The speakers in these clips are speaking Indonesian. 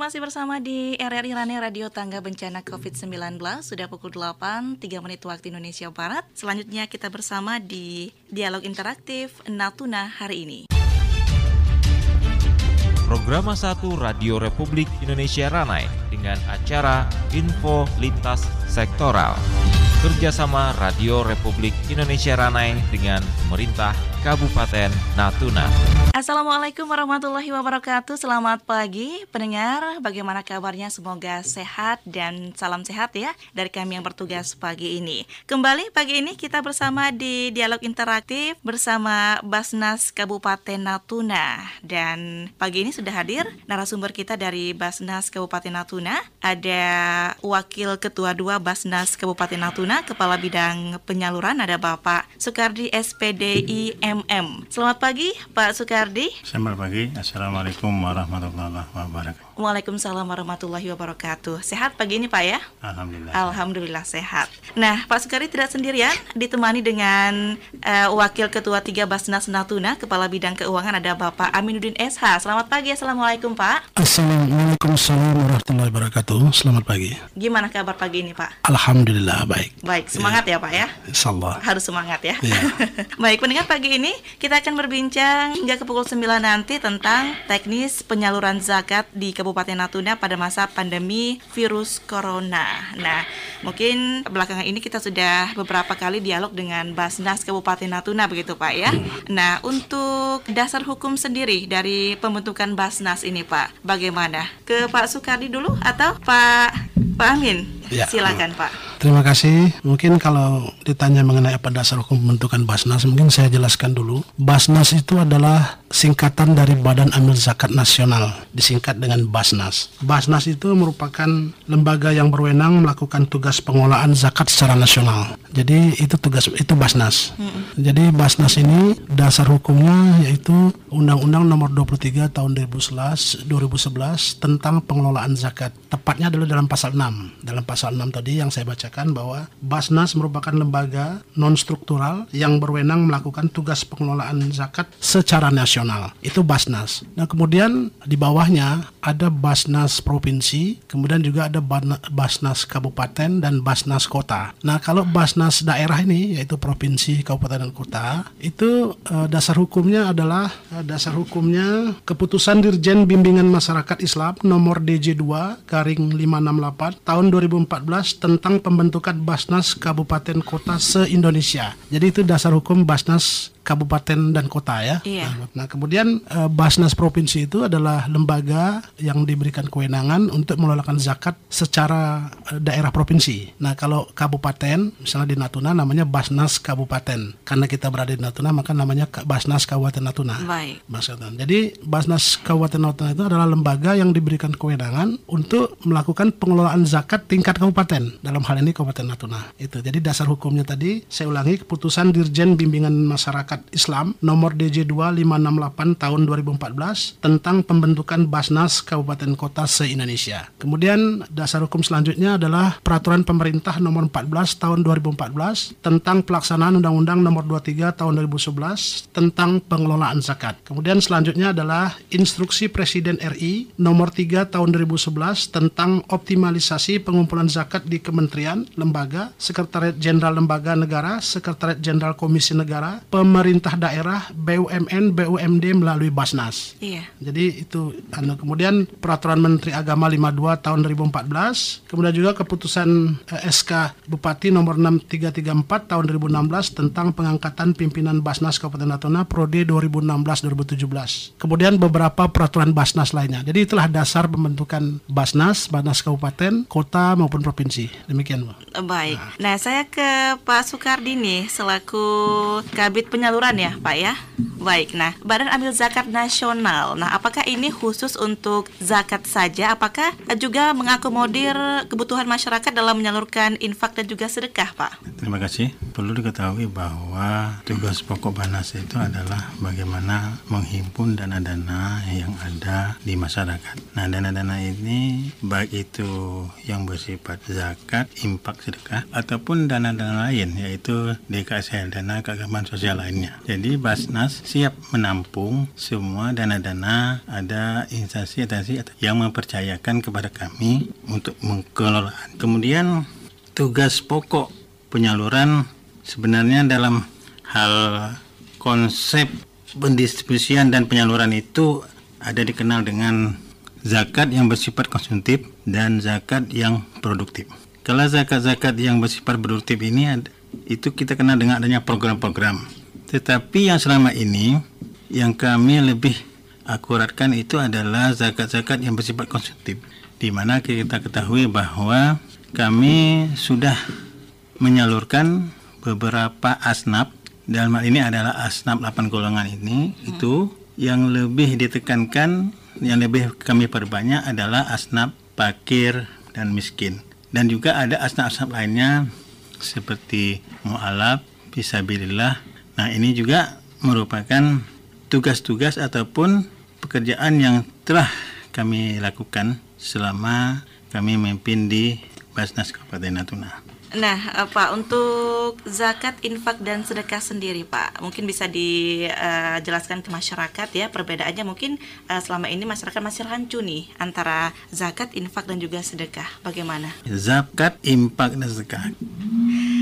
masih bersama di RRI Rani Radio Tangga Bencana COVID-19 Sudah pukul 8, 3 menit waktu Indonesia Barat. Selanjutnya kita bersama di Dialog Interaktif Natuna hari ini. Program 1 Radio Republik Indonesia Ranai dengan acara Info Lintas Sektoral. Kerjasama Radio Republik Indonesia Ranai dengan pemerintah Kabupaten Natuna. Assalamualaikum warahmatullahi wabarakatuh. Selamat pagi pendengar. Bagaimana kabarnya? Semoga sehat dan salam sehat ya dari kami yang bertugas pagi ini. Kembali pagi ini kita bersama di dialog interaktif bersama Basnas Kabupaten Natuna dan pagi ini sudah hadir narasumber kita dari Basnas Kabupaten Natuna. Ada Wakil Ketua 2 Basnas Kabupaten Natuna, Kepala Bidang Penyaluran ada Bapak Sukardi SPDI MM. Selamat pagi Pak Sukardi. Selamat pagi. Assalamualaikum warahmatullahi wabarakatuh. Waalaikumsalam warahmatullahi wabarakatuh. Sehat pagi ini Pak ya? Alhamdulillah. Alhamdulillah sehat. Nah Pak Sukardi tidak sendirian, ditemani dengan uh, Wakil Ketua 3 Basnas Natuna, Kepala Bidang Keuangan ada Bapak Aminuddin SH. Selamat pagi, Assalamualaikum Pak. Assalamualaikum warahmatullahi wabarakatuh. Selamat pagi. Gimana kabar pagi ini Pak? Alhamdulillah baik. Baik, semangat ya, ya Pak ya? Insyaallah. Harus semangat ya. ya. baik, pendengar pagi ini kita akan berbincang hingga ke pukul 9 nanti tentang teknis penyaluran zakat di Kabupaten Natuna pada masa pandemi virus corona. Nah, mungkin belakangan ini kita sudah beberapa kali dialog dengan Basnas Kabupaten Natuna begitu Pak ya. Nah, untuk dasar hukum sendiri dari pembentukan Basnas ini Pak, bagaimana? Ke Pak Sukardi dulu atau Pak Pak Amin? Ya. Silakan Pak. Terima kasih. Mungkin kalau ditanya mengenai apa dasar hukum pembentukan Basnas, mungkin saya jelaskan dulu. Basnas itu adalah singkatan dari Badan Amil Zakat Nasional, disingkat dengan Basnas. Basnas itu merupakan lembaga yang berwenang melakukan tugas pengelolaan zakat secara nasional. Jadi itu tugas itu Basnas. Jadi Basnas ini dasar hukumnya yaitu Undang-Undang Nomor 23 Tahun 2011 2011 tentang pengelolaan zakat. Tepatnya adalah dalam pasal 6. Dalam pasal 6 tadi yang saya baca membacakan bahwa Basnas merupakan lembaga non struktural yang berwenang melakukan tugas pengelolaan zakat secara nasional. Itu Basnas. Nah, kemudian di bawahnya ada Basnas provinsi, kemudian juga ada Basnas kabupaten dan Basnas kota. Nah, kalau Basnas daerah ini yaitu provinsi, kabupaten dan kota, itu uh, dasar hukumnya adalah uh, dasar hukumnya keputusan Dirjen Bimbingan Masyarakat Islam nomor DJ2 garing 568 tahun 2014 tentang pembentukan Basnas Kabupaten Kota se-Indonesia. Jadi itu dasar hukum Basnas kabupaten dan kota ya. Iya. Nah, kemudian uh, Basnas provinsi itu adalah lembaga yang diberikan kewenangan untuk mengelolakan zakat secara uh, daerah provinsi. Nah, kalau kabupaten misalnya di Natuna namanya Basnas Kabupaten. Karena kita berada di Natuna maka namanya Basnas Kabupaten Natuna. Baik. Basnas. Jadi Basnas Kabupaten Natuna itu adalah lembaga yang diberikan kewenangan untuk melakukan pengelolaan zakat tingkat kabupaten. Dalam hal ini Kabupaten Natuna. Itu. Jadi dasar hukumnya tadi saya ulangi keputusan Dirjen Bimbingan Masyarakat Masyarakat Islam nomor DJ 2568 tahun 2014 tentang pembentukan Basnas Kabupaten Kota se-Indonesia. Kemudian dasar hukum selanjutnya adalah Peraturan Pemerintah nomor 14 tahun 2014 tentang pelaksanaan Undang-Undang nomor 23 tahun 2011 tentang pengelolaan zakat. Kemudian selanjutnya adalah Instruksi Presiden RI nomor 3 tahun 2011 tentang optimalisasi pengumpulan zakat di kementerian, lembaga, Sekretariat Jenderal Lembaga Negara, Sekretariat Jenderal Komisi Negara, Pemerintah pemerintah daerah, BUMN, BUMD melalui Basnas. Iya. Jadi itu anu kemudian peraturan Menteri Agama 52 tahun 2014, kemudian juga keputusan eh, SK Bupati nomor 6334 tahun 2016 tentang pengangkatan pimpinan Basnas Kabupaten Natuna Prode 2016-2017. Kemudian beberapa peraturan Basnas lainnya. Jadi itulah dasar pembentukan Basnas, Basnas Kabupaten, kota maupun provinsi. Demikian, Bu. Baik. Nah, nah saya ke Pak Soekardi nih selaku Kabit Penyelidikan penyaluran ya Pak ya? Baik, nah Badan Amil Zakat Nasional. Nah apakah ini khusus untuk zakat saja? Apakah juga mengakomodir kebutuhan masyarakat dalam menyalurkan infak dan juga sedekah Pak? Terima kasih. Perlu diketahui bahwa tugas pokok Banas itu adalah bagaimana menghimpun dana-dana yang ada di masyarakat. Nah dana-dana ini baik itu yang bersifat zakat, infak, sedekah Ataupun dana-dana lain yaitu DKSL, dana keagamaan sosial. Lain lainnya. Jadi Basnas siap menampung semua dana-dana ada instansi-instansi yang mempercayakan kepada kami untuk mengelola. Kemudian tugas pokok penyaluran sebenarnya dalam hal konsep pendistribusian dan penyaluran itu ada dikenal dengan zakat yang bersifat konsumtif dan zakat yang produktif. Kalau zakat-zakat yang bersifat produktif ini itu kita kenal dengan adanya program-program tetapi yang selama ini yang kami lebih akuratkan itu adalah zakat-zakat yang bersifat konsumtif. Di mana kita ketahui bahwa kami sudah menyalurkan beberapa asnaf dalam hal ini adalah asnaf 8 golongan ini hmm. itu yang lebih ditekankan yang lebih kami perbanyak adalah asnaf fakir dan miskin dan juga ada asnaf-asnaf lainnya seperti mu'alaf, fisabilillah, Nah, ini juga merupakan tugas-tugas ataupun pekerjaan yang telah kami lakukan selama kami memimpin di Basnas Kabupaten Natuna. Nah, Pak, untuk zakat, infak, dan sedekah sendiri, Pak, mungkin bisa dijelaskan ke masyarakat ya perbedaannya. Mungkin uh, selama ini masyarakat masih rancu nih antara zakat, infak, dan juga sedekah. Bagaimana? Zakat, infak, dan sedekah.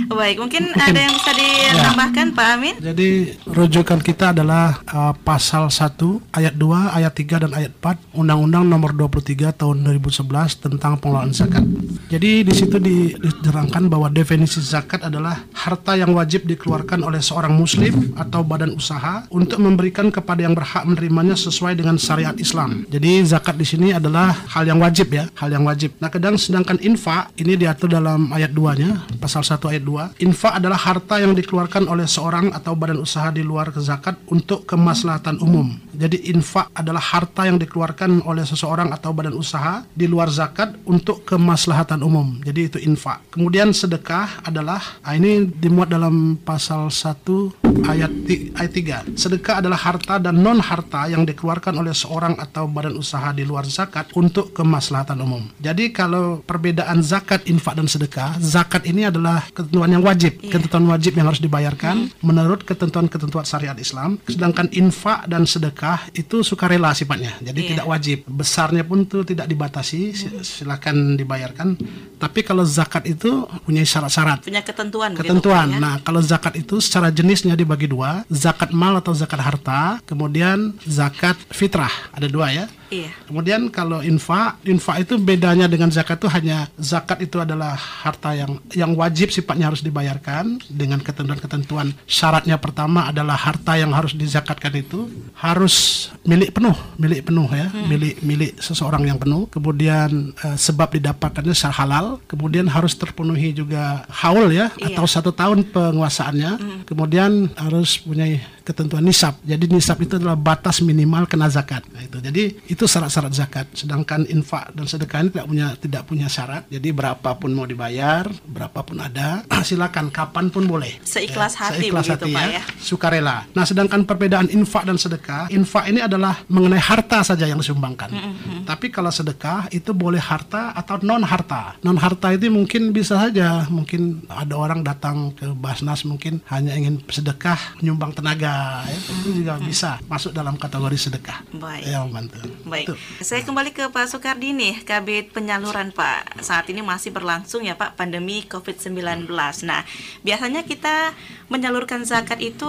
Baik, mungkin, mungkin ada yang bisa ditambahkan ya. Pak Amin? Jadi rujukan kita adalah uh, pasal 1 ayat 2, ayat 3 dan ayat 4 Undang-Undang Nomor 23 Tahun 2011 tentang pengelolaan zakat. Jadi di situ diterangkan bahwa definisi zakat adalah harta yang wajib dikeluarkan oleh seorang muslim atau badan usaha untuk memberikan kepada yang berhak menerimanya sesuai dengan syariat Islam. Jadi zakat di sini adalah hal yang wajib ya, hal yang wajib. Nah, kadang sedangkan infak ini diatur dalam ayat 2-nya, pasal 1 ayat 2 infak adalah harta yang dikeluarkan oleh seorang atau badan usaha di luar zakat untuk kemaslahatan umum. Jadi infak adalah harta yang dikeluarkan oleh seseorang atau badan usaha di luar zakat untuk kemaslahatan umum. Jadi itu infak. Kemudian sedekah adalah nah ini dimuat dalam pasal 1 ayat ayat 3. Sedekah adalah harta dan non harta yang dikeluarkan oleh seorang atau badan usaha di luar zakat untuk kemaslahatan umum. Jadi kalau perbedaan zakat, infak dan sedekah, zakat ini adalah ketentuan yang wajib, yeah. ketentuan wajib yang harus dibayarkan hmm. menurut ketentuan-ketentuan syariat Islam. Sedangkan infak dan sedekah itu sukarela sifatnya, jadi yeah. tidak wajib. Besarnya pun itu tidak dibatasi, hmm. silakan dibayarkan. Tapi kalau zakat itu punya syarat-syarat. Punya ketentuan. Ketentuan. Gitu? Nah, kalau zakat itu secara jenisnya dibagi dua, zakat mal atau zakat harta, kemudian zakat fitrah ada dua ya. Iya. Kemudian kalau infak, infak itu bedanya dengan zakat itu hanya zakat itu adalah harta yang yang wajib sifatnya harus dibayarkan dengan ketentuan-ketentuan. Syaratnya pertama adalah harta yang harus dizakatkan itu harus milik penuh, milik penuh ya, hmm. milik milik seseorang yang penuh. Kemudian uh, sebab didapatkannya secara halal, kemudian harus terpenuhi juga haul ya iya. atau satu tahun penguasaannya. Hmm. Kemudian harus punya ketentuan nisab. Jadi nisab itu adalah batas minimal kena zakat. Nah, itu. Jadi itu syarat-syarat zakat. Sedangkan infak dan sedekah ini tidak punya tidak punya syarat. Jadi berapapun mau dibayar, berapapun ada, silakan kapan pun boleh. Seikhlas ya, hati seikhlas begitu hati, Pak ya. ya. Sukarela. Nah, sedangkan perbedaan infak dan sedekah, infak ini adalah mengenai harta saja yang disumbangkan. Mm -hmm. Tapi kalau sedekah itu boleh harta atau non harta. Non harta itu mungkin bisa saja, mungkin ada orang datang ke Basnas mungkin hanya ingin sedekah menyumbang tenaga ya, itu juga bisa masuk dalam kategori sedekah. Baik. Ya, membantu. Baik. Tuh. Saya kembali ke Pak Soekardi nih, Kabit Penyaluran Pak. Saat ini masih berlangsung ya Pak pandemi COVID-19. Nah, biasanya kita menyalurkan zakat itu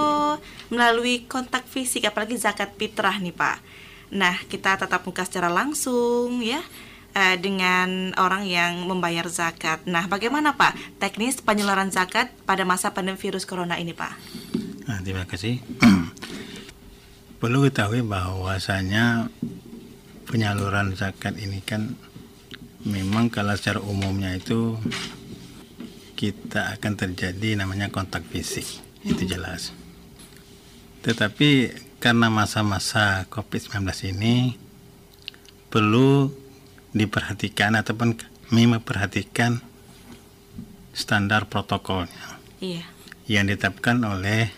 melalui kontak fisik apalagi zakat fitrah nih Pak. Nah, kita tatap muka secara langsung ya eh, dengan orang yang membayar zakat. Nah, bagaimana Pak teknis penyaluran zakat pada masa pandemi virus corona ini, Pak? Nah, terima kasih. Perlu ketahui bahwasanya penyaluran zakat ini kan memang kalau secara umumnya itu kita akan terjadi namanya kontak fisik itu jelas. Tetapi karena masa-masa COVID-19 ini perlu diperhatikan ataupun kami memperhatikan standar protokolnya iya. yang ditetapkan oleh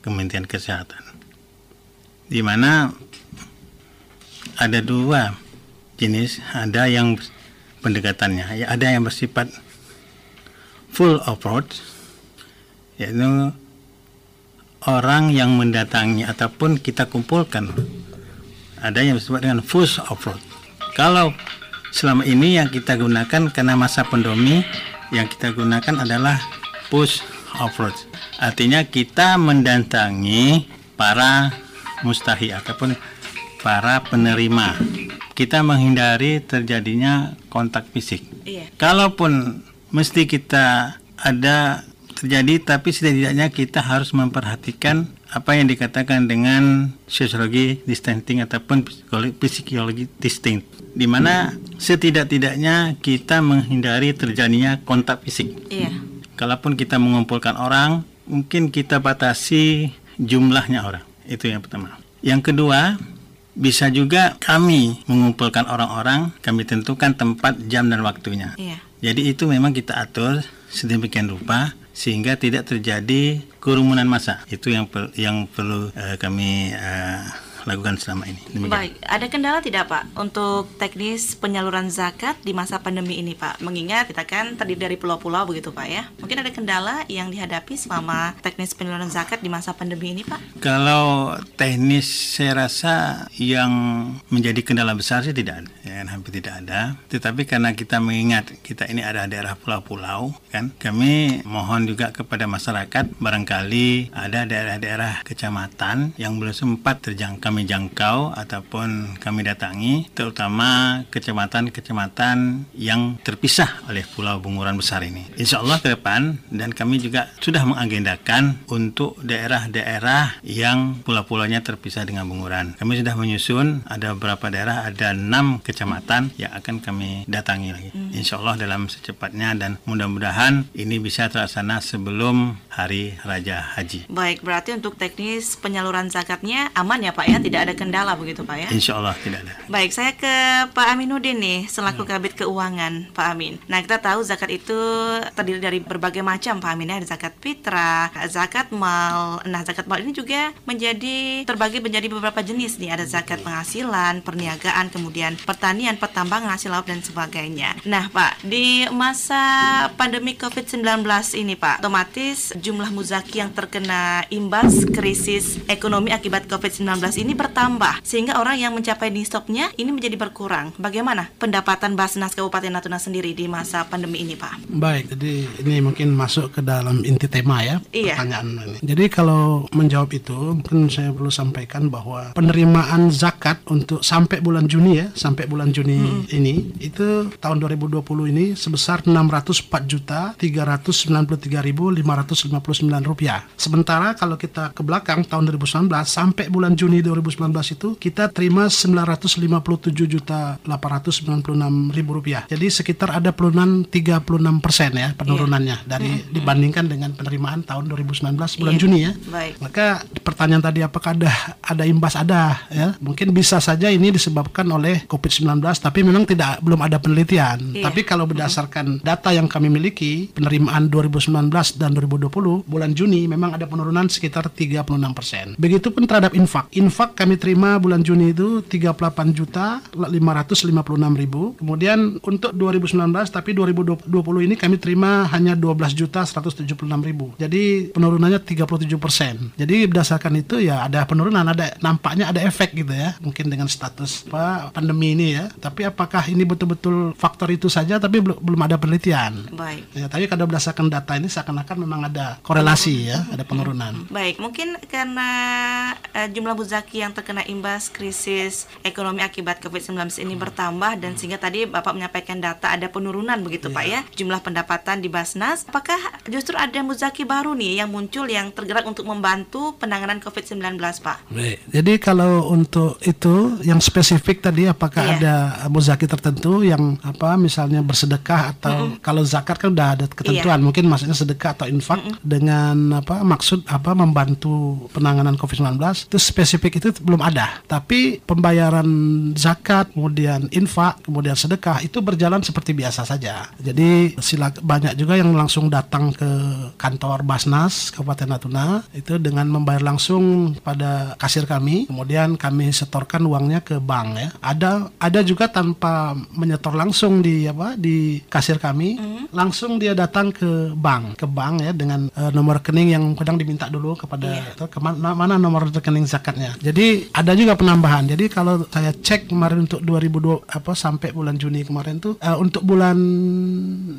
Kementerian Kesehatan. Di mana ada dua jenis, ada yang pendekatannya, ya ada yang bersifat full approach, yaitu orang yang mendatangi ataupun kita kumpulkan ada yang disebut dengan push offload. Kalau selama ini yang kita gunakan karena masa pandemi yang kita gunakan adalah push offload. Artinya kita mendatangi para mustahi ataupun para penerima. Kita menghindari terjadinya kontak fisik. Iya. Kalaupun mesti kita ada terjadi tapi setidaknya kita harus memperhatikan apa yang dikatakan dengan sosiologi distancing ataupun psikologi, distinct di mana setidak-tidaknya kita menghindari terjadinya kontak fisik. Iya. Kalaupun kita mengumpulkan orang, mungkin kita batasi jumlahnya orang. Itu yang pertama. Yang kedua, bisa juga kami mengumpulkan orang-orang, kami tentukan tempat, jam dan waktunya. Iya. Jadi itu memang kita atur sedemikian rupa sehingga tidak terjadi kerumunan massa. Itu yang per, yang perlu uh, kami uh, lakukan selama ini. Demikian. Baik, ada kendala tidak Pak untuk teknis penyaluran zakat di masa pandemi ini Pak? Mengingat kita kan terdiri dari pulau-pulau begitu Pak ya. Mungkin ada kendala yang dihadapi selama teknis penyaluran zakat di masa pandemi ini Pak? Kalau teknis saya rasa yang menjadi kendala besar sih tidak ada, ya, hampir tidak ada. Tetapi karena kita mengingat kita ini ada daerah pulau-pulau kan, kami mohon juga kepada masyarakat barangkali ada daerah-daerah kecamatan yang belum sempat terjangkau kami jangkau ataupun kami datangi terutama kecamatan-kecamatan yang terpisah oleh Pulau Bunguran Besar ini. Insya Allah ke depan dan kami juga sudah mengagendakan untuk daerah-daerah yang pulau-pulaunya terpisah dengan Bunguran. Kami sudah menyusun ada beberapa daerah ada enam kecamatan yang akan kami datangi lagi. Insya Allah dalam secepatnya dan mudah-mudahan ini bisa terlaksana sebelum hari Raja Haji. Baik, berarti untuk teknis penyaluran zakatnya aman ya Pak ya? Tidak ada kendala begitu Pak ya? Insya Allah tidak ada. Baik, saya ke Pak Aminuddin nih selaku Kabit Keuangan Pak Amin. Nah kita tahu zakat itu terdiri dari berbagai macam Pak Amin ya. Ada zakat fitrah, zakat mal. Nah zakat mal ini juga menjadi terbagi menjadi beberapa jenis nih. Ada zakat penghasilan, perniagaan, kemudian pertanian, pertambangan, hasil laut dan sebagainya. Nah Pak, di masa pandemi COVID-19 ini Pak, otomatis jumlah muzaki yang terkena imbas krisis ekonomi akibat COVID-19 ini bertambah sehingga orang yang mencapai nisabnya ini menjadi berkurang. Bagaimana pendapatan Basnas Kabupaten Natuna sendiri di masa pandemi ini, Pak? Baik, jadi ini mungkin masuk ke dalam inti tema ya Iya. pertanyaan ini. Jadi kalau menjawab itu mungkin saya perlu sampaikan bahwa penerimaan zakat untuk sampai bulan Juni ya, sampai bulan Juni ini itu tahun 2020 ini sebesar 604 juta 393.559 rupiah. Sementara kalau kita ke belakang tahun 2019 sampai bulan Juni 2019 itu kita terima 957 juta 896 ribu rupiah. Jadi sekitar ada penurunan 36 persen ya penurunannya dari dibandingkan dengan penerimaan tahun 2019 bulan Iya. Juni ya. Baik. Maka pertanyaan tadi apakah ada ada imbas ada ya? Mungkin bisa saja ini disebabkan oleh COVID-19 tapi memang tidak belum ada penelitian. Iya. Tapi kalau berdasarkan data yang kami miliki penerimaan 2019 dan 2020 bulan Juni memang ada penurunan sekitar 36%. Begitupun terhadap infak. Infak kami terima bulan Juni itu 38 juta 556 ribu. Kemudian untuk 2019 tapi 2020 ini kami terima hanya 12 juta 176 ribu. Jadi penurunannya 37 persen. Jadi berdasarkan itu ya ada penurunan, ada nampaknya ada efek gitu ya. Mungkin dengan status apa pandemi ini ya. Tapi apakah ini betul-betul faktor itu saja? Tapi belum belum ada penelitian. Baik. Ya, tapi kalau berdasarkan data ini seakan-akan memang ada korelasi ya, ada penurunan. Baik, mungkin karena eh, jumlah muzaki yang terkena imbas krisis ekonomi akibat COVID-19 ini bertambah dan sehingga tadi Bapak menyampaikan data ada penurunan begitu Pak ya jumlah pendapatan di Basnas. Apakah justru ada muzaki baru nih yang muncul yang tergerak untuk membantu penanganan COVID-19 Pak? Baik. Jadi kalau untuk itu yang spesifik tadi apakah Iya. ada muzaki tertentu yang apa misalnya bersedekah atau kalau zakat kan udah ada ketentuan mungkin maksudnya sedekah atau infak dengan apa maksud apa membantu penanganan COVID-19 itu spesifik itu itu belum ada. Tapi pembayaran zakat, kemudian infak, kemudian sedekah itu berjalan seperti biasa saja. Jadi sila banyak juga yang langsung datang ke kantor Basnas Kabupaten Natuna itu dengan membayar langsung pada kasir kami, kemudian kami setorkan uangnya ke bank ya. Ada ada juga tanpa menyetor langsung di apa di kasir kami, langsung dia datang ke bank, ke bank ya dengan eh, nomor rekening yang kadang diminta dulu kepada atau ke mana mana nomor rekening zakatnya. Jadi ada juga penambahan. Jadi kalau saya cek kemarin untuk 2002 apa sampai bulan Juni kemarin tuh eh, untuk bulan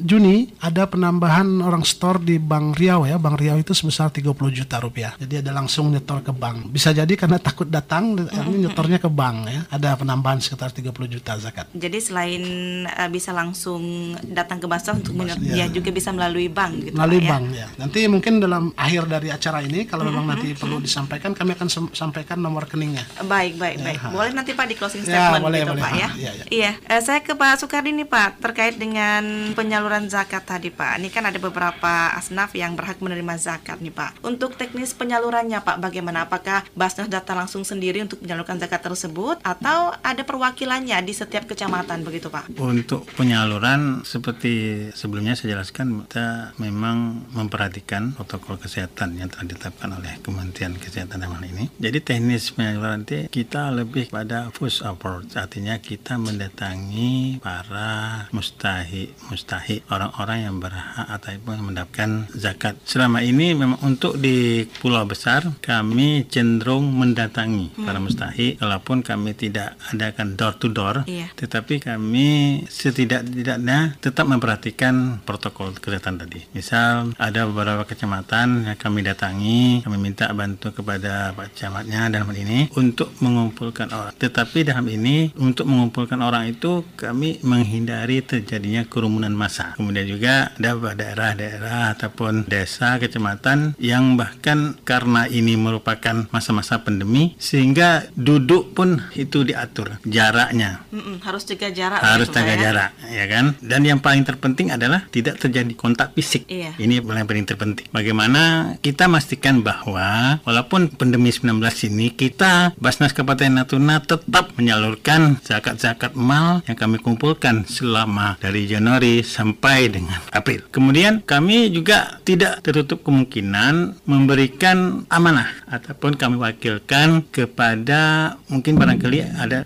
Juni ada penambahan orang store di Bank Riau ya. Bank Riau itu sebesar 30 juta rupiah. Jadi ada langsung nyetor ke bank. Bisa jadi karena takut datang ini nyetornya ke bank ya. Ada penambahan sekitar 30 juta zakat. Jadi selain uh, bisa langsung datang ke Basnas untuk menyer- ya. ya juga bisa melalui bank gitu melalui Pak, ya. bank ya. Nanti mungkin dalam akhir dari acara ini kalau memang nanti perlu disampaikan kami akan sampaikan nomor rekeningnya. Baik, baik, baik. Boleh nanti Pak di closing Ya, statement boleh, gitu boleh. Pak ya. Iya, iya. Iya, eh, saya ke Pak Soekardi nih Pak terkait dengan penyaluran zakat tadi Pak. Ini kan ada beberapa asnaf yang berhak menerima zakat nih Pak. Untuk teknis penyalurannya Pak bagaimana? Apakah Basnas datang langsung sendiri untuk menyalurkan zakat tersebut atau ada perwakilannya di setiap kecamatan begitu Pak? Untuk penyaluran seperti sebelumnya saya jelaskan kita memang memperhatikan protokol kesehatan yang telah ditetapkan oleh Kementerian Kesehatan dalam hal ini. Jadi teknis nanti kita lebih pada push approach artinya kita mendatangi para mustahi mustahi orang-orang yang berhak ataupun mendapatkan zakat. Selama ini memang untuk di pulau besar kami cenderung mendatangi para mustahi walaupun kami tidak adakan door to door Iya. tetapi kami setidak-tidaknya tetap memperhatikan protokol kesehatan tadi. Misal ada beberapa kecamatan yang kami datangi, kami minta bantu kepada Pak Camatnya dalam hal ini untuk mengumpulkan orang. Tetapi dalam ini untuk mengumpulkan orang itu kami menghindari terjadinya kerumunan massa. Kemudian juga ada daerah-daerah ataupun desa, kecamatan yang bahkan karena ini merupakan masa-masa pandemi sehingga duduk pun itu diatur jaraknya Mm-mm, harus jaga jarak harus Pak, jaga ya? jarak ya kan dan yang paling terpenting adalah tidak terjadi kontak fisik Iya. ini yang paling terpenting bagaimana kita memastikan bahwa walaupun pandemi 19 ini kita Basnas Kabupaten Natuna tetap menyalurkan zakat-zakat mal yang kami kumpulkan selama dari Januari sampai dengan April. Kemudian kami juga tidak tertutup kemungkinan memberikan amanah ataupun kami wakilkan kepada mungkin barangkali ada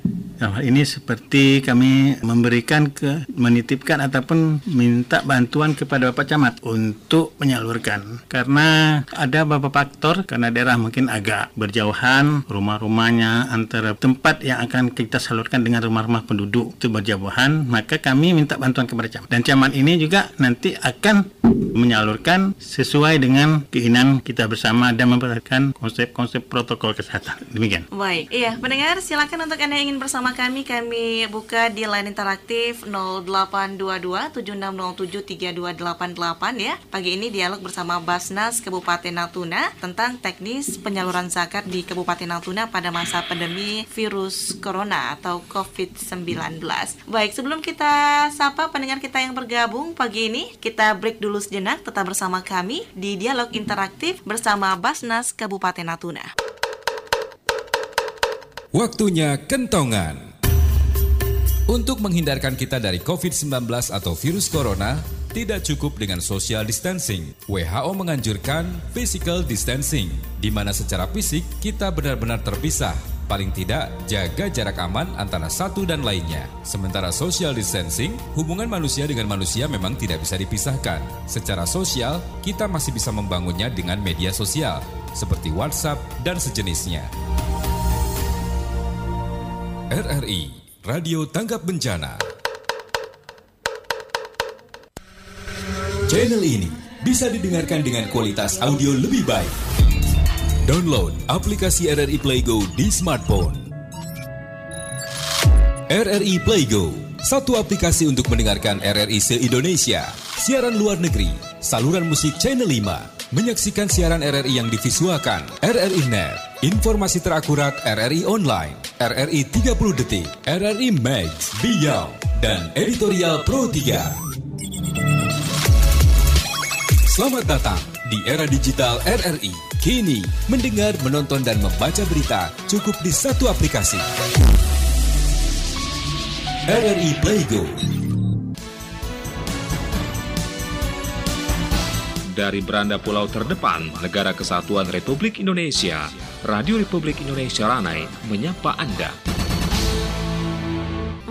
hal ini seperti kami memberikan ke menitipkan ataupun minta bantuan kepada Bapak Camat untuk menyalurkan. Karena ada beberapa faktor karena daerah mungkin agak berjauhan rumah-rumahnya antara tempat yang akan kita salurkan dengan rumah-rumah penduduk itu berjauhan maka kami minta bantuan kepada Camat. Dan Camat ini juga nanti akan menyalurkan sesuai dengan keinginan kita bersama dan memperhatikan konsep-konsep protokol kesehatan. Demikian. Baik, iya pendengar silakan untuk anda yang ingin bersama kami kami buka di line interaktif 082276073288 ya. Pagi ini dialog bersama Basnas Kabupaten Natuna tentang teknis penyaluran zakat di Kabupaten Natuna pada masa pandemi virus corona atau COVID-19. Baik, sebelum kita sapa pendengar kita yang bergabung pagi ini, kita break dulu sejenak tetap bersama kami di dialog interaktif bersama Basnas Kabupaten Natuna. Waktunya kentongan. Untuk menghindarkan kita dari COVID-19 atau virus corona, tidak cukup dengan social distancing. WHO menganjurkan physical distancing, di mana secara fisik kita benar-benar terpisah. Paling tidak, jaga jarak aman antara satu dan lainnya. Sementara social distancing, hubungan manusia dengan manusia memang tidak bisa dipisahkan. Secara sosial, kita masih bisa membangunnya dengan media sosial, seperti WhatsApp dan sejenisnya. RRI Radio Tanggap Bencana. Channel ini bisa didengarkan dengan kualitas audio lebih baik. Download aplikasi RRI Playgo di smartphone. RRI Playgo, satu aplikasi untuk mendengarkan RRI se-Indonesia, siaran luar negeri, saluran musik Channel 5, menyaksikan siaran RRI yang divisualkan, RRI Net, informasi terakurat RRI Online, RRI 30 Detik, RRI Max, Beyond, dan Editorial Pro 3. Selamat datang di era digital RRI. Kini, mendengar, menonton, dan membaca berita cukup di satu aplikasi. RRI Playgo. Dari beranda pulau terdepan negara kesatuan Republik Indonesia, Radio Republik Indonesia Ranai menyapa Anda.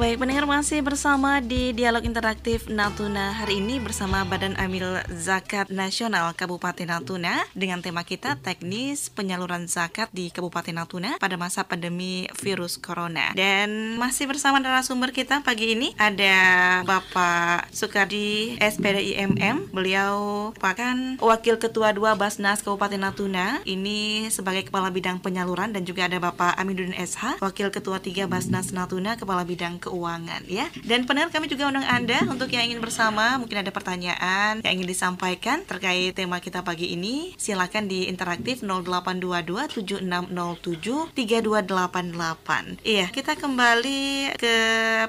Baik, pendengar masih bersama di Dialog Interaktif Natuna hari ini bersama Badan Amil Zakat Nasional Kabupaten Natuna dengan tema kita teknis penyaluran zakat di Kabupaten Natuna pada masa pandemi virus corona. Dan masih bersama narasumber kita pagi ini ada Bapak Sukardi SPDIMM. Beliau merupakan Wakil Ketua 2 Basnas Kabupaten Natuna. Ini sebagai Kepala Bidang Penyaluran dan juga ada Bapak Aminuddin SH, Wakil Ketua 3 Basnas Natuna, Kepala Bidang Keuangan ya. Dan pendengar kami juga undang Anda untuk yang ingin bersama, mungkin ada pertanyaan yang ingin disampaikan terkait tema kita pagi ini, silakan di interaktif 0822 7607 3288. Iya, kita kembali ke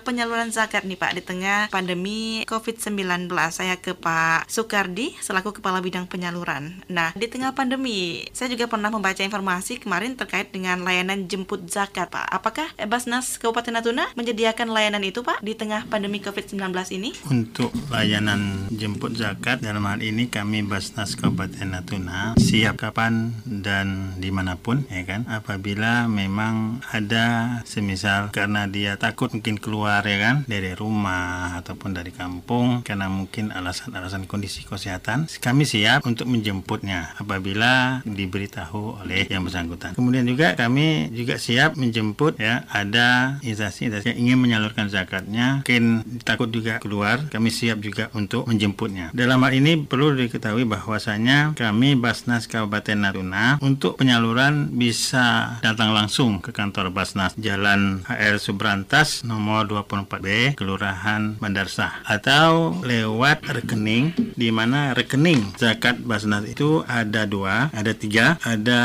penyaluran zakat nih Pak di tengah pandemi COVID-19. Saya ke Pak Sukardi selaku Kepala Bidang Penyaluran. Nah, di tengah pandemi, saya juga pernah membaca informasi kemarin terkait dengan layanan jemput zakat, Pak. Apakah Basnas Kabupaten Natuna menyediakan layanan itu Pak di tengah pandemi COVID-19 ini? Untuk layanan jemput zakat dalam hal ini kami Basnas Kabupaten Natuna siap kapan dan di mana pun ya kan? Apabila memang ada semisal karena dia takut mungkin keluar ya kan? Dari rumah ataupun dari kampung karena mungkin alasan-alasan kondisi kesehatan kami siap untuk menjemputnya apabila diberitahu oleh yang bersangkutan. Kemudian juga kami juga siap menjemput ya. Ada instansi-instansi yang ingin menyalurkan zakatnya mungkin takut juga keluar kami siap juga untuk menjemputnya. Dalam hal ini perlu diketahui bahwasanya kami Basnas Kabupaten Natuna untuk penyaluran bisa datang langsung ke kantor Basnas Jalan HR Subrantas nomor 24B Kelurahan Bandarsah atau lewat rekening di mana rekening zakat Basnas itu ada dua ada tiga. Ada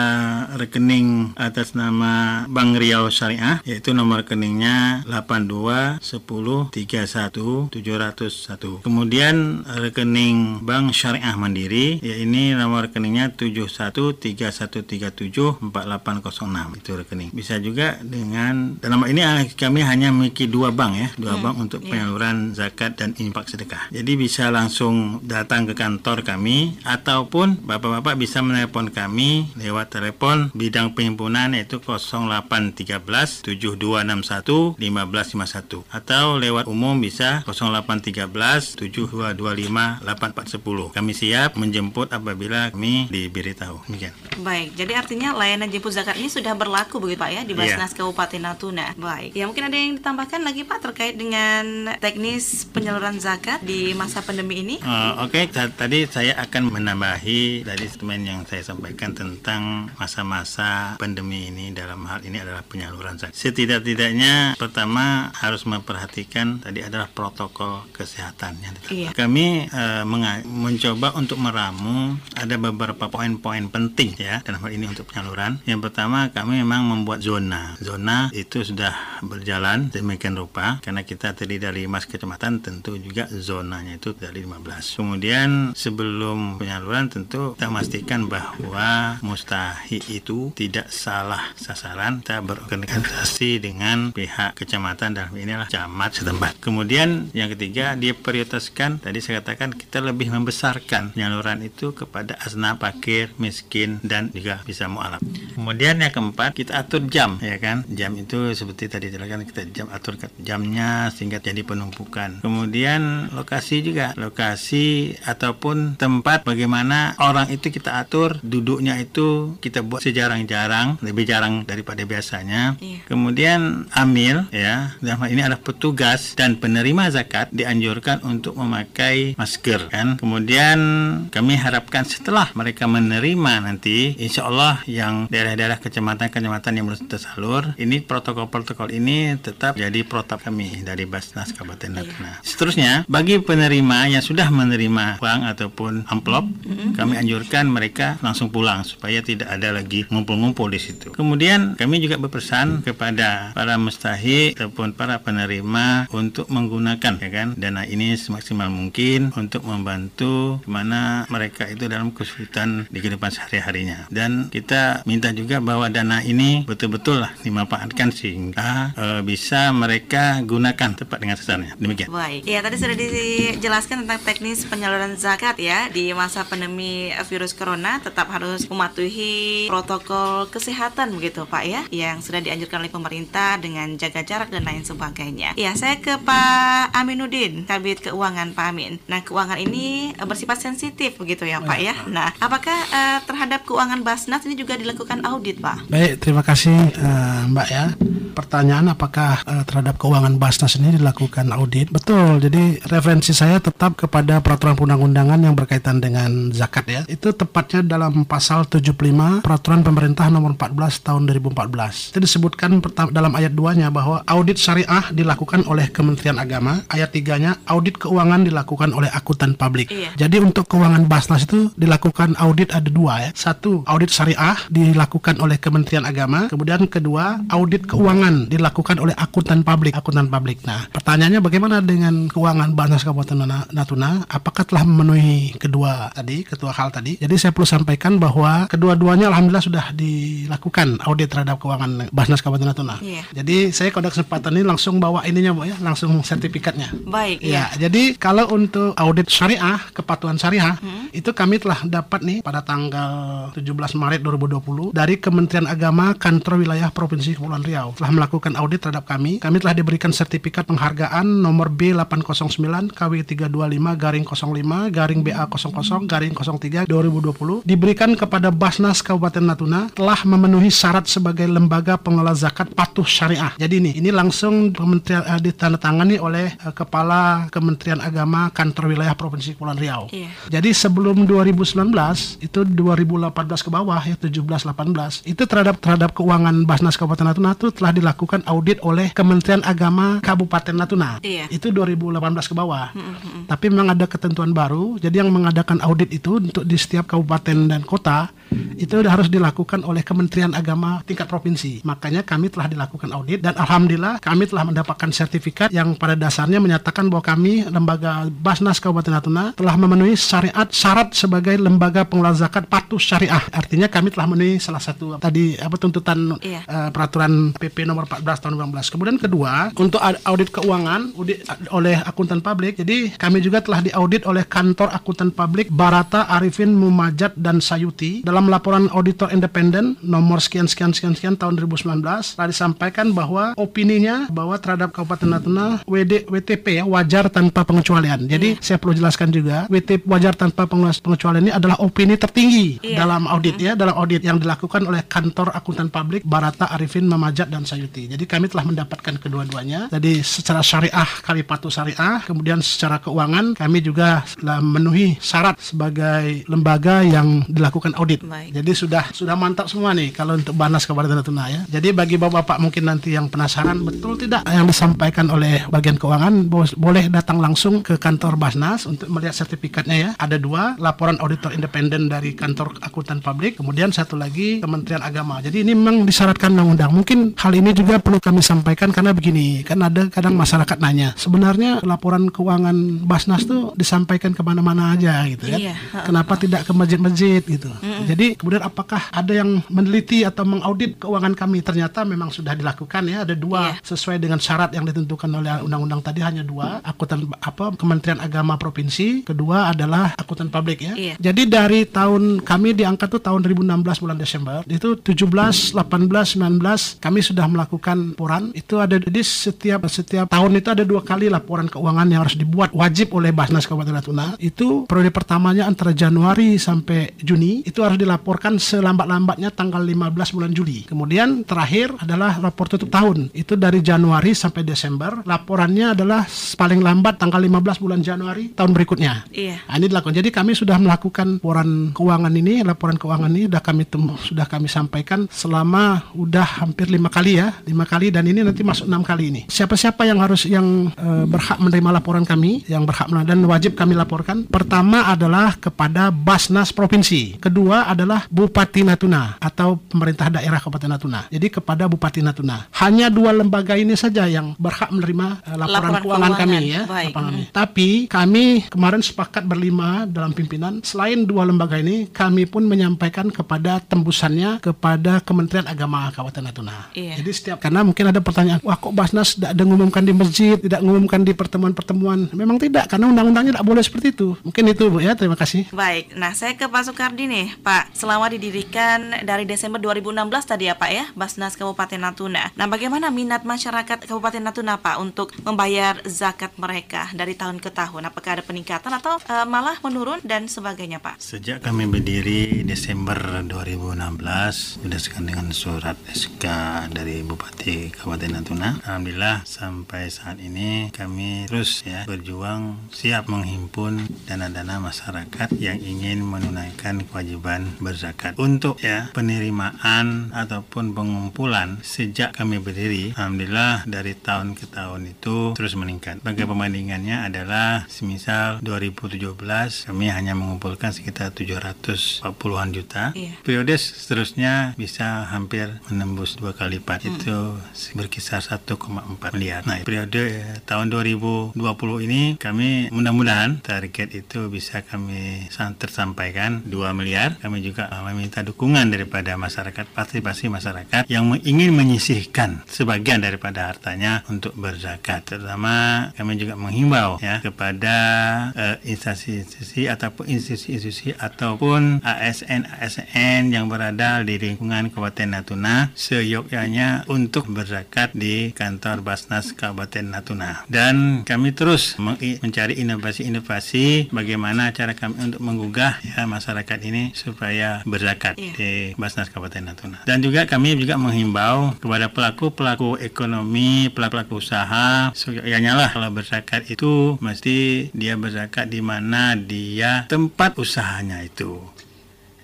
rekening atas nama Bank Riau Syariah yaitu nomor rekeningnya 82 10 31 701 kemudian rekening Bank Syariah Mandiri ya ini nomor rekeningnya 71 3137 4806 itu rekening. Bisa juga dengan dalam hal ini kami hanya memiliki dua bank ya dua Hmm, bank untuk iya. penyaluran zakat dan infak sedekah. Jadi bisa langsung datang ke kantor kami ataupun bapak-bapak bisa menelpon kami lewat telepon bidang penghimpunan yaitu 0813 7261 1551 atau lewat umum bisa 0813 7225 8410 kami siap menjemput apabila kami diberitahu demikian Baik, jadi artinya layanan jemput zakat ini sudah berlaku begitu Pak ya di Iya. Basnas Kabupaten Natuna. Baik, ya mungkin ada yang ditambahkan lagi Pak terkait dengan teknis penyaluran zakat di masa pandemi ini? Eh, Oke, ta- tadi saya akan menambahi dari statement yang saya sampaikan tentang masa-masa pandemi ini dalam hal ini adalah penyaluran zakat. Setidak-tidaknya pertama harus memperhatikan tadi adalah protokol kesehatan yang ditetapkan. Iya. Kami menga- mencoba untuk meramu ada beberapa poin-poin penting ya dalam hal ini untuk penyaluran. Yang pertama kami memang membuat zona. Zona itu sudah berjalan demikian rupa karena kita terdiri dari mas kecamatan tentu juga zonanya itu dari 15. Kemudian sebelum penyaluran tentu kita memastikan bahwa mustahik itu tidak salah sasaran. Kita berorganisasi dengan pihak kecamatan inilah camat setempat. Kemudian yang ketiga dia prioritaskan tadi saya katakan kita lebih membesarkan penyaluran itu kepada asna fakir, miskin dan juga bisa mualaf. Kemudian yang keempat kita atur jam ya kan. Jam itu seperti tadi jelaskan kita jam atur jamnya sehingga jadi penumpukan. Kemudian lokasi juga lokasi ataupun tempat bagaimana orang itu kita atur duduknya itu kita buat sejarang-jarang lebih jarang daripada biasanya. Iya. Kemudian amil ya dalam hal ini adalah petugas dan penerima zakat dianjurkan untuk memakai masker kan. Kemudian kami harapkan setelah mereka menerima nanti insya Allah yang daerah-daerah kecamatan-kecamatan yang belum tersalur ini protokol-protokol ini tetap jadi protap kami dari Basnas Kabupaten Natuna. Seterusnya bagi penerima yang sudah menerima uang ataupun amplop kami anjurkan mereka langsung pulang supaya tidak ada lagi ngumpul-ngumpul di situ. Kemudian kami juga berpesan kepada para mustahik ataupun para para penerima untuk menggunakan ya kan dana ini semaksimal mungkin untuk membantu mana mereka itu dalam kesulitan di kehidupan sehari-harinya. Dan kita minta juga bahwa dana ini betul-betul lah dimanfaatkan sehingga e, bisa mereka gunakan tepat dengan sasarannya. Demikian. Baik. Ya, tadi sudah dijelaskan tentang teknis penyaluran zakat ya di masa pandemi virus corona tetap harus mematuhi protokol kesehatan begitu Pak ya yang sudah dianjurkan oleh pemerintah dengan jaga jarak dan lain sebagainya. Ya, saya ke Pak Aminuddin, Kabit Keuangan Pak Amin. Nah, keuangan ini eh, bersifat sensitif begitu ya Pak ya. Nah, apakah uh, terhadap keuangan Basnas ini juga dilakukan audit Pak? Baik, terima kasih uh, Mbak ya. Pertanyaan apakah uh, terhadap keuangan Basnas ini dilakukan audit? Betul. Jadi referensi saya tetap kepada peraturan perundang-undangan yang berkaitan dengan zakat ya. Itu tepatnya dalam pasal 75 peraturan pemerintah nomor 14 tahun 2014. Itu disebutkan dalam ayat 2-nya bahwa audit syariah dilakukan oleh Kementerian Agama. Ayat 3-nya audit keuangan dilakukan oleh akuntan publik. Iya. Jadi untuk keuangan Basnas itu dilakukan audit ada dua ya. Satu, audit syariah dilakukan oleh Kementerian Agama. Kemudian kedua, audit keuangan dilakukan oleh akuntan publik. Akuntan publik. Nah, pertanyaannya bagaimana dengan keuangan Basnas Kabupaten Natuna? Apakah telah memenuhi kedua tadi, kedua hal tadi? Jadi saya perlu sampaikan bahwa kedua-duanya alhamdulillah sudah dilakukan audit terhadap keuangan Basnas Kabupaten Natuna. Iya. Jadi saya pada kesempatan ini langsung bawa ininya Bu ya, langsung sertifikatnya. Baik. Ya, ya. jadi kalau untuk audit syariah, kepatuhan syariah, hmm. itu kami telah dapat nih pada tanggal 17 Maret 2020 dari Kementerian Agama Kantor Wilayah Provinsi Kepulauan Riau telah melakukan audit terhadap kami. Kami telah diberikan sertifikat penghargaan nomor B809 KW325 garing 05 garing BA00 garing 03 2020 diberikan kepada Basnas Kabupaten Natuna telah memenuhi syarat sebagai lembaga pengelola zakat patuh syariah. Jadi ini ini langsung kementerian uh, ditandatangani oleh uh, kepala Kementerian Agama Kantor Wilayah Provinsi Kepulauan Riau. Iya. Jadi sebelum 2019 itu 2018 ke bawah ya 17 18 itu terhadap terhadap keuangan Basnas Kabupaten Natuna itu telah dilakukan audit oleh Kementerian Agama Kabupaten Natuna. Iya. Itu 2018 ke bawah. Mm -hmm. Tapi memang ada ketentuan baru. Jadi yang mengadakan audit itu untuk di setiap kabupaten dan kota itu harus dilakukan oleh Kementerian Agama tingkat provinsi. Makanya kami telah dilakukan audit dan alhamdulillah kami telah mendapatkan sertifikat yang pada dasarnya menyatakan bahwa kami lembaga Basnas Kabupaten Natuna telah memenuhi syariat syarat sebagai lembaga pengelola zakat patuh syariah. Artinya kami telah memenuhi salah satu tadi apa tuntutan iya. uh, peraturan PP nomor 14 tahun 2019. Kemudian kedua, untuk audit keuangan audit oleh akuntan publik. Jadi kami juga telah diaudit oleh kantor akuntan publik Barata Arifin Mumajat dan Sayuti dalam dalam laporan auditor independen nomor sekian sekian sekian sekian tahun 2019 telah disampaikan bahwa opininya bahwa terhadap Kabupaten Natuna WD WTP ya wajar tanpa pengecualian. Jadi yeah. saya perlu jelaskan juga WTP wajar tanpa pengecualian ini adalah opini tertinggi yeah. dalam audit ya dalam audit yang dilakukan oleh kantor akuntan publik Barata Arifin Mamajat dan Sayuti. Jadi kami telah mendapatkan kedua-duanya. Jadi secara syariah kami patuh syariah, kemudian secara keuangan kami juga telah memenuhi syarat sebagai lembaga yang dilakukan audit. Baik. Jadi sudah sudah mantap semua nih kalau untuk Banas Kabupaten Natuna ya. Jadi bagi bapak-bapak mungkin nanti yang penasaran betul tidak yang disampaikan oleh bagian keuangan boleh datang langsung ke kantor Basnas untuk melihat sertifikatnya ya. Ada dua laporan auditor independen dari kantor akuntan publik, kemudian satu lagi Kementerian Agama. Jadi ini memang disyaratkan undang-undang. Mungkin hal ini juga perlu kami sampaikan karena begini, kan ada kadang masyarakat nanya, sebenarnya laporan keuangan Basnas tuh disampaikan ke mana-mana aja gitu kan. Iya. Kenapa tidak ke masjid-masjid gitu. Jadi kemudian apakah ada yang meneliti atau mengaudit keuangan kami? Ternyata memang sudah dilakukan ya. Ada dua yeah. sesuai dengan syarat yang ditentukan oleh undang-undang tadi hanya dua. Akuntan apa Kementerian Agama provinsi, kedua adalah akuntan publik ya. Yeah. Jadi dari tahun kami diangkat tuh tahun 2016 bulan Desember itu 17, 18, 19 kami sudah melakukan laporan. Itu ada di setiap setiap tahun itu ada dua kali laporan keuangan yang harus dibuat wajib oleh Basnas Kabupaten Natuna. Itu periode pertamanya antara Januari sampai Juni itu harus dilaporkan selambat-lambatnya tanggal 15 bulan Juli. Kemudian terakhir adalah rapor tutup tahun. Itu dari Januari sampai Desember. Laporannya adalah paling lambat tanggal 15 bulan Januari tahun berikutnya. Iya. Nah, ini dilakukan. Jadi kami sudah melakukan laporan keuangan ini, laporan keuangan ini sudah kami temu, sudah kami sampaikan selama udah hampir lima kali ya lima kali dan ini nanti masuk enam kali ini. Siapa-siapa yang harus yang eh, berhak menerima laporan kami, yang berhak menerima dan wajib kami laporkan. Pertama adalah kepada Basnas Provinsi. Kedua adalah Bupati Natuna atau pemerintah daerah Kabupaten Natuna. Jadi kepada Bupati Natuna. Hanya dua lembaga ini saja yang berhak menerima eh, laporan, Laporan keuangan, kami keuangan. ya. Baik. laporan kami. Tapi kami kemarin sepakat berlima dalam pimpinan. Selain dua lembaga ini, kami pun menyampaikan kepada tembusannya kepada Kementerian Agama Kabupaten Natuna. Iya. Jadi setiap karena mungkin ada pertanyaan, wah kok Basnas tidak ada mengumumkan di masjid, tidak mengumumkan di pertemuan-pertemuan. Memang tidak, karena undang-undangnya tidak boleh seperti itu. Mungkin itu Bu ya. Terima kasih. Baik, nah saya ke Pak Soekardi nih, Pak. Selama didirikan dari Desember 2016 tadi ya Pak ya, Basnas Kabupaten Natuna. Nah bagaimana minat masyarakat Kabupaten Natuna Pak untuk membayar zakat mereka dari tahun ke tahun? Apakah ada peningkatan atau eh, malah menurun dan sebagainya Pak? Sejak kami berdiri Desember 2016 berdasarkan dengan surat SK dari Bupati Kabupaten Natuna, alhamdulillah sampai saat ini kami terus ya berjuang siap menghimpun dana-dana masyarakat yang ingin menunaikan kewajiban berzakat. Untuk ya penerimaan ataupun pengumpulan sejak kami berdiri, alhamdulillah dari tahun ke tahun itu terus meningkat. Bagi perbandingannya adalah semisal 2017 kami hanya mengumpulkan sekitar 740-an juta. Iya. Periode seterusnya bisa hampir menembus dua kali lipat itu berkisar 1,4 miliar. Nah, periode tahun 2020 ini kami mudah-mudahan target itu bisa kami tersampaikan 2 miliar. Kami juga meminta dukungan daripada masyarakat, partisipasi masyarakat yang ingin menyisihkan sebagian daripada hartanya untuk berzakat. Terutama kami juga menghimbau ya kepada eh, instansi-instansi ataupun institusi-institusi ataupun ASN-ASN yang berada di lingkungan Kabupaten Natuna seyogyanya untuk berzakat di kantor Basnas Kabupaten Natuna. Dan kami terus mencari inovasi-inovasi bagaimana cara kami untuk menggugah ya masyarakat ini supaya berzakat Iya. di Basnas Kabupaten Natuna. Dan juga kami juga menghimbau kepada pelaku-pelaku ekonomi, pelaku-pelaku usaha, seyogyanya lah kalau berzakat itu mesti dia berzakat di mana dia tempat usahanya itu.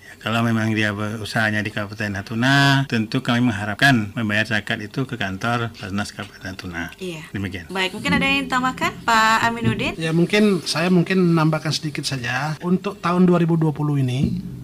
Ya, Kalau memang dia usahanya di Kabupaten Natuna, tentu kami mengharapkan membayar zakat itu ke kantor Basnas Kabupaten Natuna. Iya. Demikian. Baik, mungkin ada yang ditambahkan Pak Aminuddin? Ya mungkin saya mungkin menambahkan sedikit saja untuk tahun 2020 ini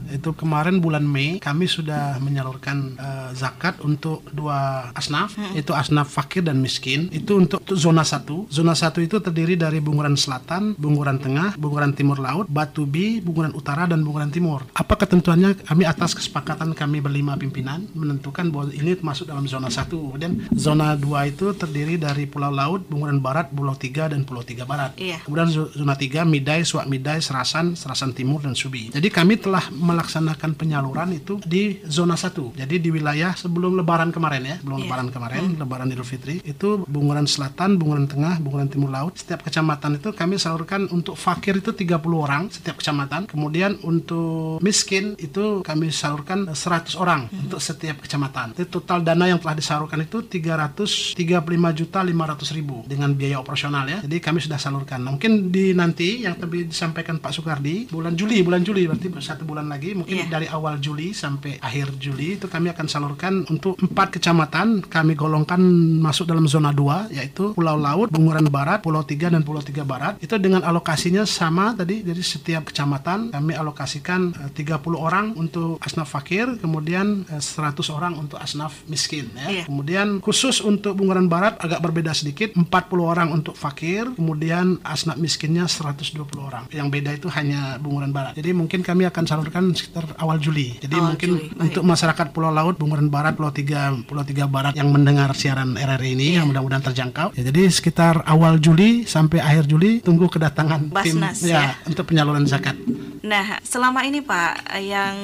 itu kemarin bulan Mei kami sudah menyalurkan eh, zakat untuk dua asnaf itu asnaf fakir dan miskin. Itu untuk, zona satu. Zona satu itu terdiri dari Bunguran Selatan Bunguran Tengah Bunguran Timur Laut Batubi Bunguran Utara dan Bunguran Timur. Apa ketentuannya? Kami atas kesepakatan kami berlima pimpinan menentukan bahwa ini masuk dalam zona satu. Kemudian zona dua itu terdiri dari Pulau Laut Bunguran Barat Pulau Tiga dan Pulau Tiga Barat. Iya. Kemudian zo- zona 3 Midai, Suak Midai, Serasan, Serasan Timur dan Subi. Jadi kami telah melaksanakan penyaluran itu di zona 1. Jadi di wilayah sebelum lebaran kemarin ya, belum Iya. lebaran kemarin, lebaran Idul Fitri, itu Bunguran Selatan, Bunguran Tengah, Bunguran Timur Laut. Setiap kecamatan itu kami salurkan untuk fakir itu 30 orang setiap kecamatan. Kemudian untuk miskin itu kami salurkan 100 orang untuk setiap kecamatan. Jadi total dana yang telah disalurkan itu 335 juta 500 ribu dengan biaya operasional ya. Jadi kami sudah salurkan. Nah, mungkin di nanti yang tadi disampaikan Pak Soekardi bulan Juli, bulan Juli berarti satu bulan lagi mungkin Iya. dari awal Juli sampai akhir Juli itu kami akan salurkan untuk empat kecamatan kami golongkan masuk dalam zona 2 yaitu Pulau Laut, Bunguran Barat, Pulau 3 dan Pulau 3 Barat. Itu dengan alokasinya sama tadi jadi setiap kecamatan kami alokasikan eh, 30 orang untuk asnaf fakir, kemudian eh, 100 orang untuk asnaf miskin ya. Iya. Kemudian khusus untuk Bunguran Barat agak berbeda sedikit, 40 orang untuk fakir, kemudian asnaf miskinnya 120 orang. Yang beda itu hanya Bunguran Barat. Jadi mungkin kami akan salurkan sekitar awal Juli. Jadi Awal mungkin Juli, baik. untuk masyarakat Pulau Laut, Bunguran Barat, Pulau 3, Pulau 3 Barat yang mendengar siaran RRI ini yang mudah-mudahan terjangkau. Ya, jadi sekitar awal Juli sampai akhir Juli tunggu kedatangan tim Basnas, ya. untuk penyaluran zakat. Nah, selama ini Pak yang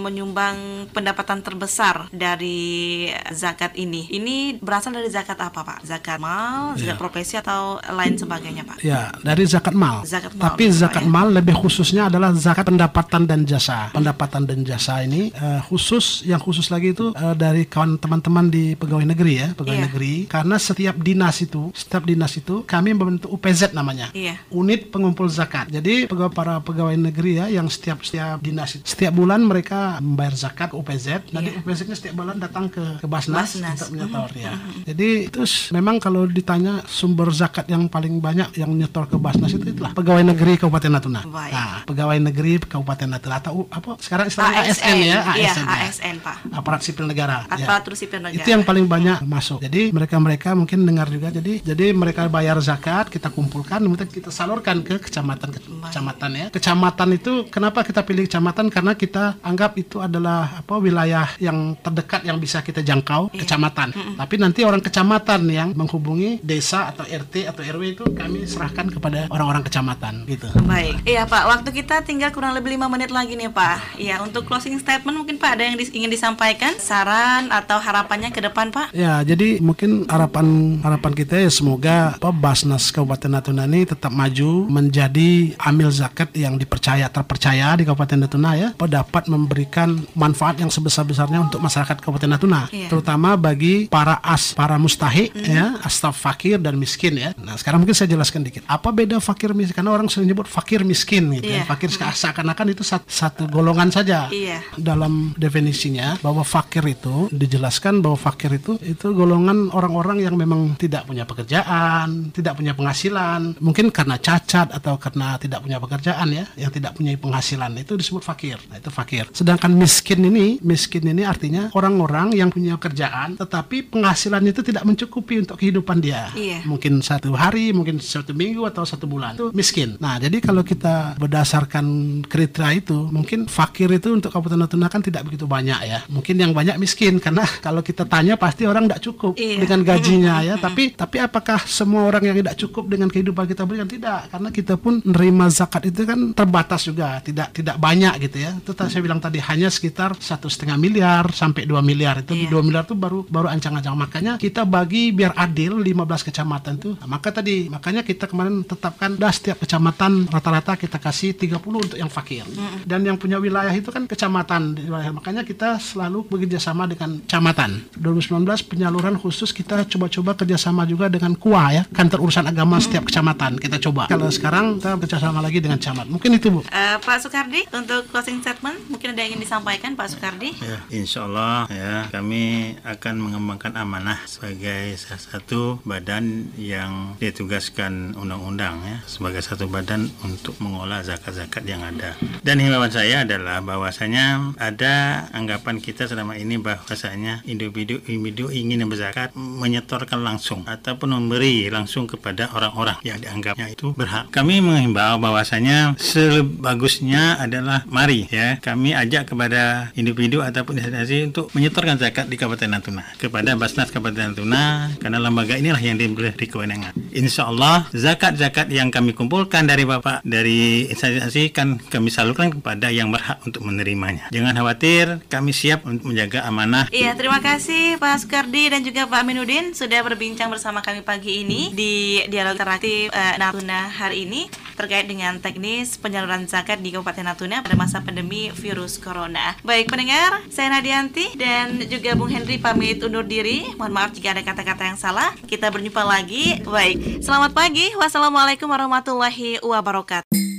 menyumbang pendapatan terbesar dari zakat ini, ini berasal dari zakat apa Pak? Zakat mal, zakat profesi atau lain sebagainya Pak? Ya, dari zakat mal. Zakat mal, Tapi zakat ya. mal lebih khususnya adalah zakat pendapatan dan jasa. Pendapatan dan jasa ini eh, khusus, yang khusus lagi itu eh, dari kawan teman-teman di pegawai negeri ya, pegawai Iya. negeri. Karena setiap dinas itu, setiap dinas itu kami membentuk UPZ namanya. Iya. Unit pengumpul zakat. Jadi pegawai para pegawai negeri ya ya yang setiap setiap dinas setiap bulan mereka membayar zakat UPZ. Nanti Iya. UPZ-nya setiap bulan datang ke ke Basnas, Basnas. untuk menyetor ya. Jadi terus memang kalau ditanya sumber zakat yang paling banyak yang nyetor ke Basnas itu itulah pegawai negeri Kabupaten Natuna. Baik. Nah, pegawai negeri Kabupaten Natuna atau uh, apa sekarang istilahnya ASN, ASN ya, Iya, ASN, ya. ASN, Pak. aparat sipil negara. ya. Aparatur sipil negara. Itu yang paling banyak masuk. Jadi mereka-mereka mungkin dengar juga. Jadi jadi mereka bayar zakat, kita kumpulkan, kemudian kita salurkan ke kecamatan ke kecamatan ya. Kecamatan itu kenapa kita pilih kecamatan? Karena kita anggap itu adalah apa wilayah yang terdekat yang bisa kita jangkau, kecamatan. Tapi nanti orang kecamatan yang menghubungi desa atau RT atau RW itu kami serahkan kepada orang-orang kecamatan gitu. Baik, iya Pak. Waktu kita tinggal kurang lebih lima menit lagi nih Pak. Iya, untuk closing statement mungkin Pak ada yang dis- ingin disampaikan, saran atau harapannya ke depan Pak? Ya, jadi mungkin harapan harapan kita ya semoga apa, Basnas Kabupaten Natuna ini tetap maju menjadi amil zakat yang dipercaya terpercaya di Kabupaten Natuna ya, apa, dapat memberikan manfaat yang sebesar-besarnya untuk masyarakat Kabupaten Natuna, Iya. terutama bagi para as, para mustahik ya, astaf fakir dan miskin ya. Nah, sekarang mungkin saya jelaskan dikit. Apa beda fakir miskin? Karena orang sering nyebut fakir miskin gitu Iya. ya. Fakir seakan-akan itu sat- satu golongan saja Iya. dalam definisinya bahwa fakir itu dijelaskan bahwa fakir itu itu golongan orang-orang yang memang tidak punya pekerjaan, tidak punya penghasilan, mungkin karena cacat atau karena tidak punya pekerjaan ya, yang tidak punya penghasilan itu disebut fakir. Nah, itu fakir. Sedangkan miskin ini, miskin ini artinya orang-orang yang punya kerjaan tetapi penghasilan itu tidak mencukupi untuk kehidupan dia. Iya. Mungkin satu hari, mungkin satu minggu atau satu bulan. Itu miskin. Nah, jadi kalau kita berdasarkan kriteria itu, mungkin fakir itu untuk Kabupaten Natuna kan tidak begitu banyak ya. Mungkin yang banyak miskin karena kalau kita tanya pasti orang tidak cukup Iya. dengan gajinya ya. Tapi tapi apakah semua orang yang tidak cukup dengan kehidupan kita berikan tidak? Karena kita pun menerima zakat itu kan terbatas juga, tidak tidak banyak gitu ya. Itu tadi saya bilang tadi hanya sekitar satu setengah miliar sampai 2 miliar itu Iya. 2 miliar itu baru baru ancang-ancang makanya kita bagi biar adil 15 kecamatan itu Nah, maka tadi makanya kita kemarin tetapkan dah setiap kecamatan rata-rata kita kasih 30 untuk yang fakir dan yang punya wilayah itu kan kecamatan di wilayah. makanya kita selalu bekerja sama dengan kecamatan 2019 penyaluran khusus kita coba-coba kerjasama juga dengan KUA ya kantor urusan agama setiap kecamatan kita coba kalau sekarang kita kerjasama lagi dengan camat mungkin itu bu Eh, Pak Soekardi, untuk closing statement mungkin ada yang ingin disampaikan Pak Soekardi? Ya, insya Allah ya kami akan mengembangkan amanah sebagai salah satu badan yang ditugaskan undang-undang ya sebagai satu badan untuk mengolah zakat-zakat yang ada. Dan himbauan saya adalah bahwasanya ada anggapan kita selama ini bahwasanya individu-individu ingin berzakat menyetorkan langsung ataupun memberi langsung kepada orang-orang yang dianggapnya itu berhak. Kami menghimbau bahwasanya sebagusnya adalah mari ya kami ajak kepada individu ataupun instansi untuk menyetorkan zakat di Kabupaten Natuna kepada Basnas Kabupaten Natuna karena lembaga inilah yang diberi kewenangan. Insya Allah zakat-zakat yang kami kumpulkan dari Bapak dari instansi kan kami salurkan kepada yang berhak untuk menerimanya. Jangan khawatir, kami siap untuk menjaga amanah Iya, terima kasih Pak Soekardi dan juga Pak Aminuddin sudah berbincang bersama kami pagi ini di dialog interaktif eh, Natuna hari ini terkait dengan teknis penyaluran zakat di Kabupaten Natuna pada masa pandemi virus corona. Baik pendengar, saya Nadianti dan juga Bung Henry pamit undur diri. Mohon maaf jika ada kata-kata yang salah. Kita berjumpa lagi. Baik, selamat pagi. Wassalamualaikum warahmatullahi wabarakatuh.